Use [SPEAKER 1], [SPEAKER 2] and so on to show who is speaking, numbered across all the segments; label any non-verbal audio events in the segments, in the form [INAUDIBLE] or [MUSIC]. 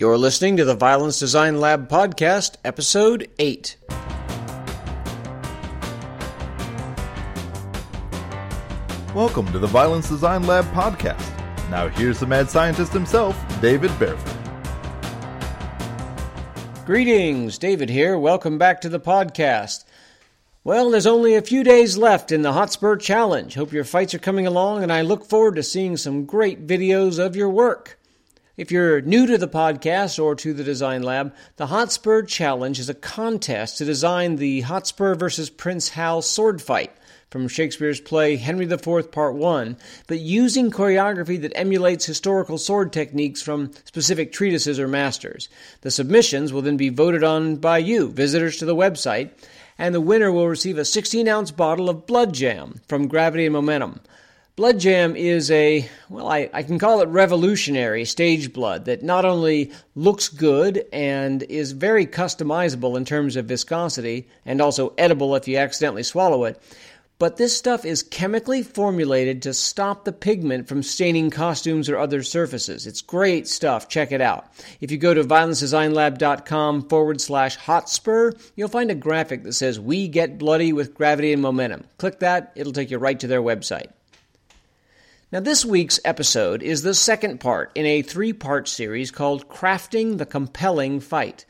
[SPEAKER 1] You're listening to the Violence Design Lab Podcast, Episode 8.
[SPEAKER 2] Welcome to the Violence Design Lab Podcast. Now, here's the mad scientist himself, David Barefoot.
[SPEAKER 1] Greetings, David here. Welcome back to the podcast. Well, there's only a few days left in the Hotspur Challenge. Hope your fights are coming along, and I look forward to seeing some great videos of your work. If you're new to the podcast or to the Design Lab, the Hotspur Challenge is a contest to design the Hotspur versus Prince Hal sword fight from Shakespeare's play Henry IV Part 1, but using choreography that emulates historical sword techniques from specific treatises or masters. The submissions will then be voted on by you, visitors to the website, and the winner will receive a 16 ounce bottle of Blood Jam from Gravity and Momentum. Blood Jam is a, well, I, I, can call it revolutionary stage blood that not only looks good and is very customizable in terms of viscosity and also edible if you accidentally swallow it, but this stuff is chemically formulated to stop the pigment from staining costumes or other surfaces. It's great stuff. Check it out. If you go to violencedesignlab.com forward slash hotspur, you'll find a graphic that says We Get Bloody with Gravity and Momentum. Click that, it'll take you right to their website. Now, this week's episode is the second part in a three part series called Crafting the Compelling Fight.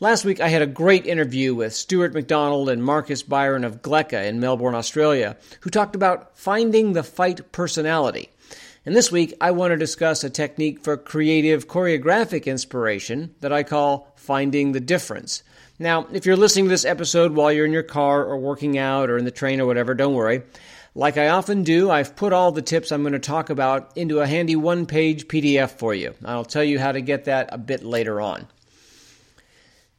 [SPEAKER 1] Last week, I had a great interview with Stuart McDonald and Marcus Byron of GLECA in Melbourne, Australia, who talked about finding the fight personality. And this week, I want to discuss a technique for creative choreographic inspiration that I call finding the difference. Now, if you're listening to this episode while you're in your car or working out or in the train or whatever, don't worry. Like I often do, I've put all the tips I'm going to talk about into a handy one page PDF for you. I'll tell you how to get that a bit later on.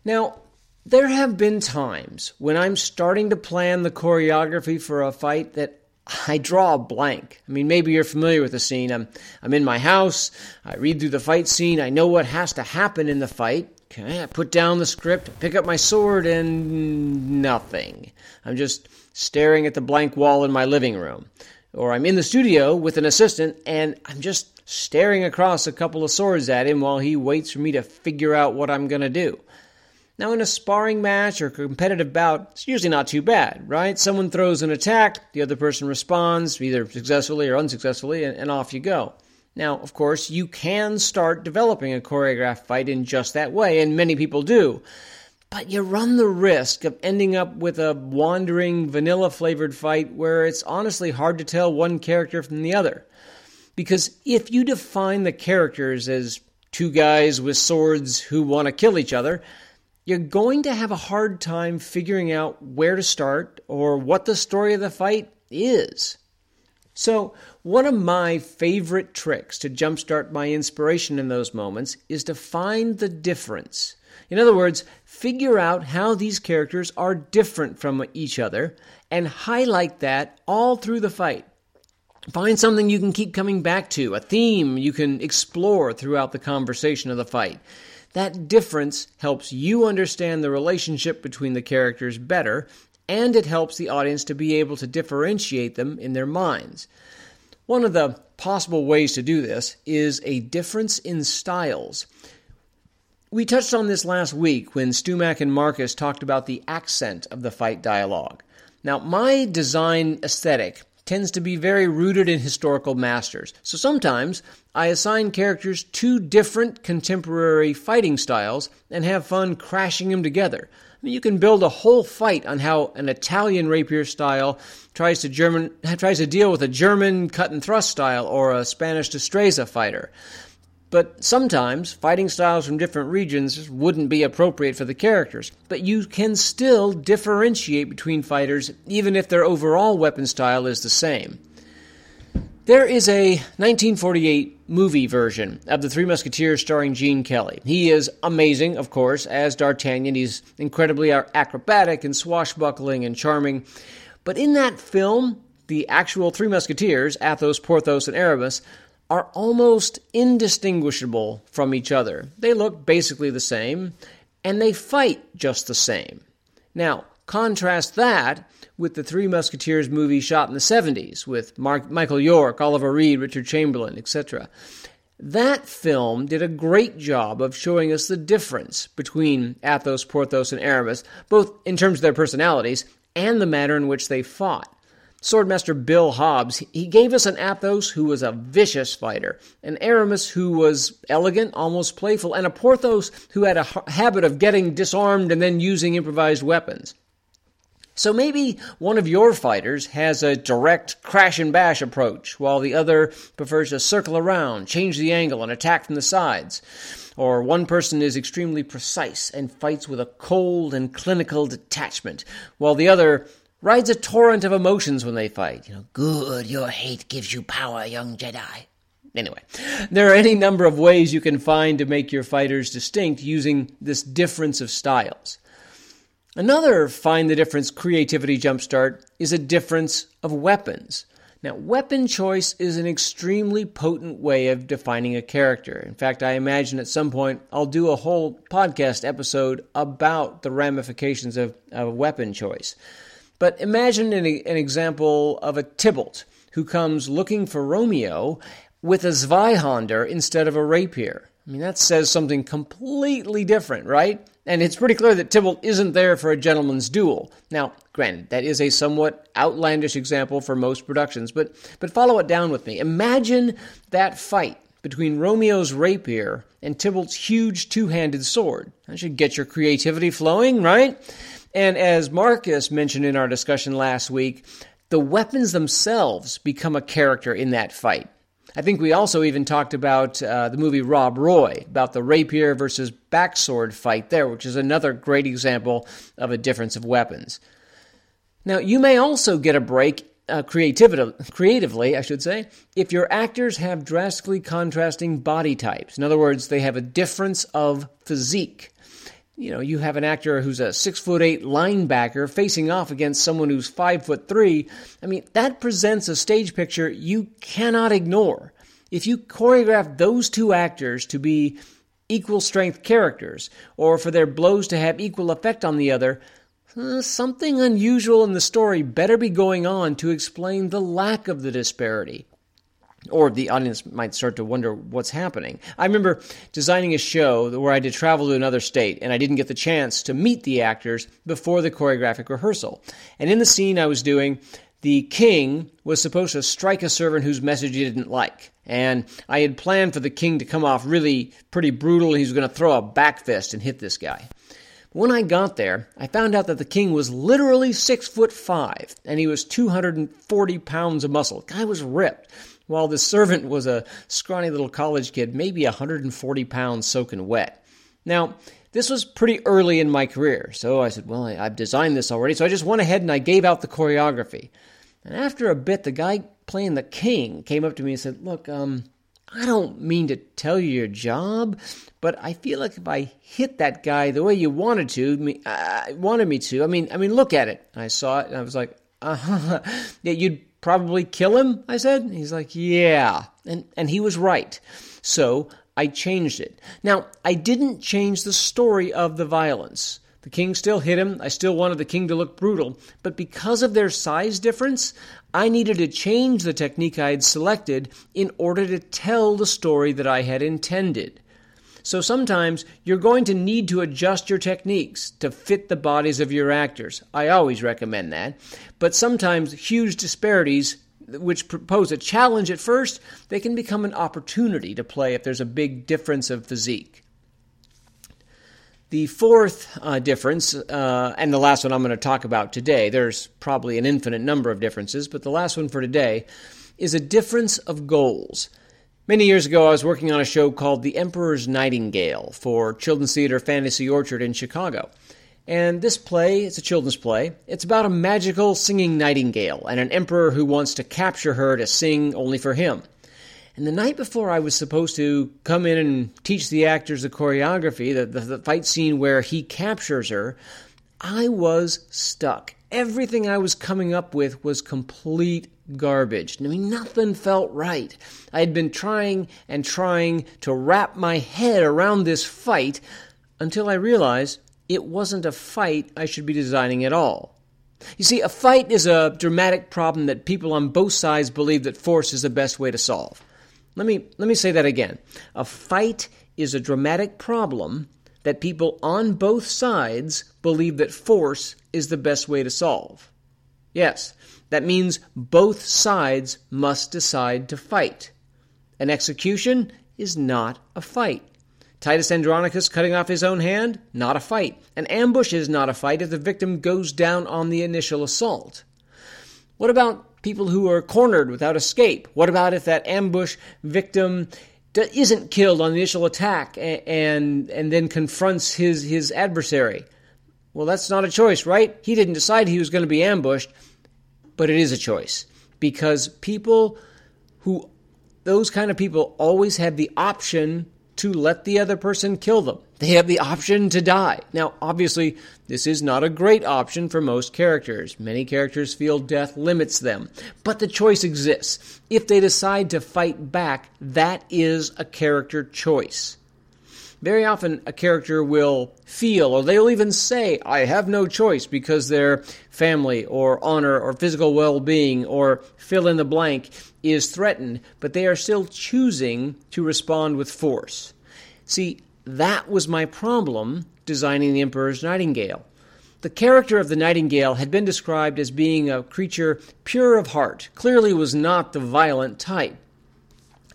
[SPEAKER 1] Now, there have been times when I'm starting to plan the choreography for a fight that I draw a blank. I mean, maybe you're familiar with the scene. I'm, I'm in my house, I read through the fight scene, I know what has to happen in the fight. Okay, I put down the script, pick up my sword, and nothing. I'm just staring at the blank wall in my living room. Or I'm in the studio with an assistant and I'm just staring across a couple of swords at him while he waits for me to figure out what I'm going to do. Now, in a sparring match or competitive bout, it's usually not too bad, right? Someone throws an attack, the other person responds, either successfully or unsuccessfully, and, and off you go. Now, of course, you can start developing a choreographed fight in just that way, and many people do. But you run the risk of ending up with a wandering, vanilla flavored fight where it's honestly hard to tell one character from the other. Because if you define the characters as two guys with swords who want to kill each other, you're going to have a hard time figuring out where to start or what the story of the fight is. So, one of my favorite tricks to jumpstart my inspiration in those moments is to find the difference. In other words, figure out how these characters are different from each other and highlight that all through the fight. Find something you can keep coming back to, a theme you can explore throughout the conversation of the fight. That difference helps you understand the relationship between the characters better, and it helps the audience to be able to differentiate them in their minds. One of the possible ways to do this is a difference in styles. We touched on this last week when Stumac and Marcus talked about the accent of the fight dialogue. Now, my design aesthetic tends to be very rooted in historical masters, so sometimes I assign characters two different contemporary fighting styles and have fun crashing them together. I mean, you can build a whole fight on how an Italian rapier style tries to German [LAUGHS] tries to deal with a German cut and thrust style or a Spanish destreza fighter. But sometimes fighting styles from different regions wouldn't be appropriate for the characters. But you can still differentiate between fighters even if their overall weapon style is the same. There is a 1948 movie version of The Three Musketeers starring Gene Kelly. He is amazing, of course, as D'Artagnan. He's incredibly acrobatic and swashbuckling and charming. But in that film, the actual Three Musketeers, Athos, Porthos, and Aramis, are almost indistinguishable from each other. They look basically the same, and they fight just the same. Now, contrast that with the Three Musketeers movie shot in the 70s with Mark, Michael York, Oliver Reed, Richard Chamberlain, etc. That film did a great job of showing us the difference between Athos, Porthos, and Aramis, both in terms of their personalities and the manner in which they fought. Swordmaster Bill Hobbs, he gave us an Athos who was a vicious fighter, an Aramis who was elegant, almost playful, and a Porthos who had a habit of getting disarmed and then using improvised weapons. So maybe one of your fighters has a direct crash and bash approach, while the other prefers to circle around, change the angle, and attack from the sides. Or one person is extremely precise and fights with a cold and clinical detachment, while the other rides a torrent of emotions when they fight. You know, good, your hate gives you power, young Jedi. Anyway, there are any number of ways you can find to make your fighters distinct using this difference of styles. Another find the difference creativity jumpstart is a difference of weapons. Now, weapon choice is an extremely potent way of defining a character. In fact, I imagine at some point I'll do a whole podcast episode about the ramifications of, of weapon choice. But imagine an, an example of a Tybalt who comes looking for Romeo with a Zweihander instead of a rapier. I mean, that says something completely different, right? And it's pretty clear that Tybalt isn't there for a gentleman's duel. Now, granted, that is a somewhat outlandish example for most productions, but, but follow it down with me. Imagine that fight between Romeo's rapier and Tybalt's huge two handed sword. That should get your creativity flowing, right? And as Marcus mentioned in our discussion last week, the weapons themselves become a character in that fight. I think we also even talked about uh, the movie Rob Roy, about the rapier versus backsword fight there, which is another great example of a difference of weapons. Now, you may also get a break uh, creativity, creatively, I should say, if your actors have drastically contrasting body types. In other words, they have a difference of physique you know, you have an actor who's a six foot eight linebacker facing off against someone who's five foot three. I mean, that presents a stage picture you cannot ignore. If you choreograph those two actors to be equal strength characters, or for their blows to have equal effect on the other, uh, something unusual in the story better be going on to explain the lack of the disparity or the audience might start to wonder what's happening. I remember designing a show where I did travel to another state and I didn't get the chance to meet the actors before the choreographic rehearsal. And in the scene I was doing, the king was supposed to strike a servant whose message he didn't like. And I had planned for the king to come off really pretty brutal. He was going to throw a back fist and hit this guy. When I got there, I found out that the king was literally six foot five, and he was 240 pounds of muscle. Guy was ripped while the servant was a scrawny little college kid, maybe 140 pounds soaking wet. Now, this was pretty early in my career, so I said, Well, I, have designed this already. So I just went ahead and I gave out the choreography. And after a bit, the guy playing the king came up to me and said, Look, um, I don't mean to tell you your job, but I feel like if I hit that guy the way you wanted to, uh, wanted me to, I mean, I mean, look at it. And I saw it, and I was like, uh huh. [LAUGHS] Yeah, you'd probably kill him? I said. He's like, yeah. And, and he was right. So I changed it. Now, I didn't change the story of the violence. The king still hit him. I still wanted the king to look brutal. But because of their size difference, I needed to change the technique I had selected in order to tell the story that I had intended. So sometimes you're going to need to adjust your techniques to fit the bodies of your actors. I always recommend that. But sometimes huge disparities which pose a challenge at first, they can become an opportunity to play if there's a big difference of physique. The fourth uh, difference, uh, and the last one I'm going to talk about today, there's probably an infinite number of differences, but the last one for today is a difference of goals. Many years ago, I was working on a show called The Emperor's Nightingale for Children's Theater Fantasy Orchard in Chicago. And this play, it's a children's play, it's about a magical singing nightingale and an emperor who wants to capture her to sing only for him. And the night before I was supposed to come in and teach the actors the choreography, the, the, the fight scene where he captures her, I was stuck. Everything I was coming up with was complete garbage. I mean, nothing felt right. I had been trying and trying to wrap my head around this fight until I realized it wasn't a fight I should be designing at all. You see, a fight is a dramatic problem that people on both sides believe that force is the best way to solve. Let me, let me say that again. A fight is a dramatic problem that people on both sides believe that force is the best way to solve. Yes, that means both sides must decide to fight. An execution is not a fight. Titus Andronicus cutting off his own hand? Not a fight. An ambush is not a fight if the victim goes down on the initial assault. What about people who are cornered without escape? What about if that ambush victim isn't killed on the initial attack and, and, and then confronts his, his adversary? Well, that's not a choice, right? He didn't decide he was going to be ambushed but it is a choice because people who those kind of people always have the option to let the other person kill them. They have the option to die. Now, obviously, this is not a great option for most characters. Many characters feel death limits them, but the choice exists. If they decide to fight back, that is a character choice. Very often, a character will feel, or they'll even say, I have no choice because their family or honor or physical well being or fill in the blank is threatened, but they are still choosing to respond with force. See, that was my problem designing the Emperor's Nightingale. The character of the nightingale had been described as being a creature pure of heart, clearly was not the violent type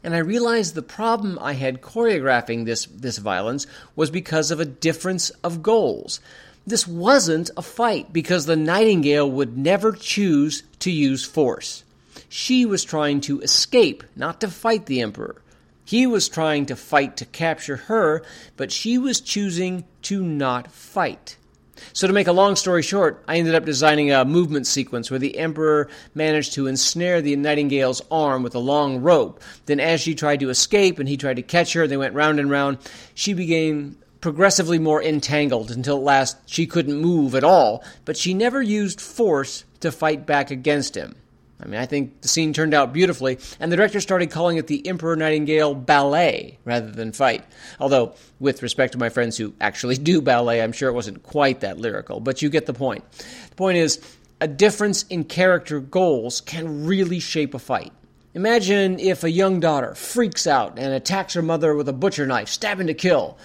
[SPEAKER 1] and I realized the problem I had choreographing this, this violence was because of a difference of goals. This wasn't a fight because the Nightingale would never choose to use force. She was trying to escape, not to fight the Emperor. He was trying to fight to capture her, but she was choosing to not fight. So, to make a long story short, I ended up designing a movement sequence where the Emperor managed to ensnare the Nightingale's arm with a long rope. Then, as she tried to escape and he tried to catch her, they went round and round, she became progressively more entangled until at last she couldn't move at all, but she never used force to fight back against him. I mean, I think the scene turned out beautifully, and the director started calling it the Emperor Nightingale ballet rather than fight. Although, with respect to my friends who actually [LAUGHS] do ballet, I'm sure it wasn't quite that lyrical, but you get the point. The point is, a difference in character goals can really shape a fight. Imagine if a young daughter freaks out and attacks her mother with a butcher knife, stabbing to kill.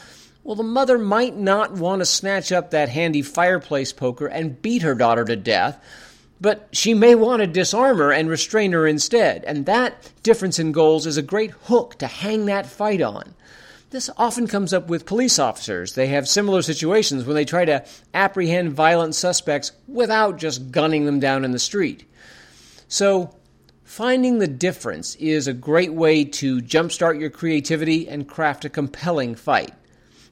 [SPEAKER 1] Well, the mother might not want to snatch up that handy fireplace poker and beat her daughter to death but she may want to disarm her and restrain her instead. And that difference in goals is a great hook to hang that fight on. This often comes up with police officers. They have similar situations when they try to apprehend violent suspects without just gunning them down in the street. So, finding the difference is a great way to jumpstart your creativity and craft a compelling fight.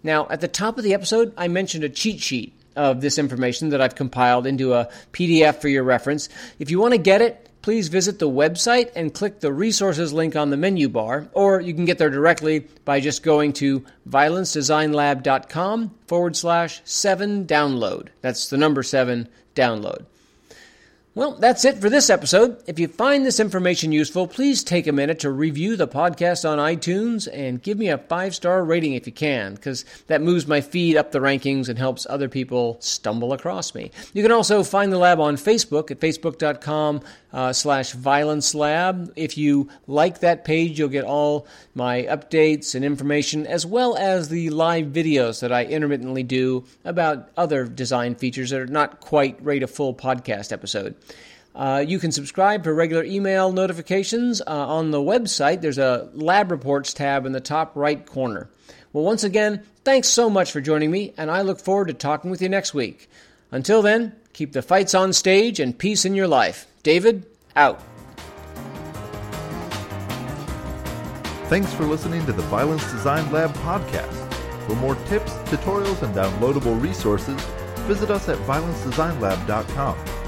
[SPEAKER 1] Now, at the top of the episode, I mentioned a cheat sheet of this information that I've compiled into a PDF for your reference. If you want to get it, please visit the website and click the resources link on the menu bar, or you can get there directly by just going to violencedesignlab.com forward slash seven download. That's the number seven download. Well, that's it for this episode. If you find this information useful, please take a minute to review the podcast on iTunes and give me a five star rating if you can, because that moves my feed up the rankings and helps other people stumble across me. You can also find the lab on Facebook at facebook.com uh, slash violence lab. If you like that page, you'll get all my updates and information, as well as the live videos that I intermittently do about other design features that are not quite rate a full podcast episode. Uh, you can subscribe for regular email notifications uh, on the website. There's a lab reports tab in the top right corner. Well, once again, thanks so much for joining me, and I look forward to talking with you next week. Until then, keep the fights on stage and peace in your life. David, out.
[SPEAKER 2] Thanks for listening to the Violence Design Lab podcast. For more tips, tutorials, and downloadable resources, visit us at violencedesignlab.com.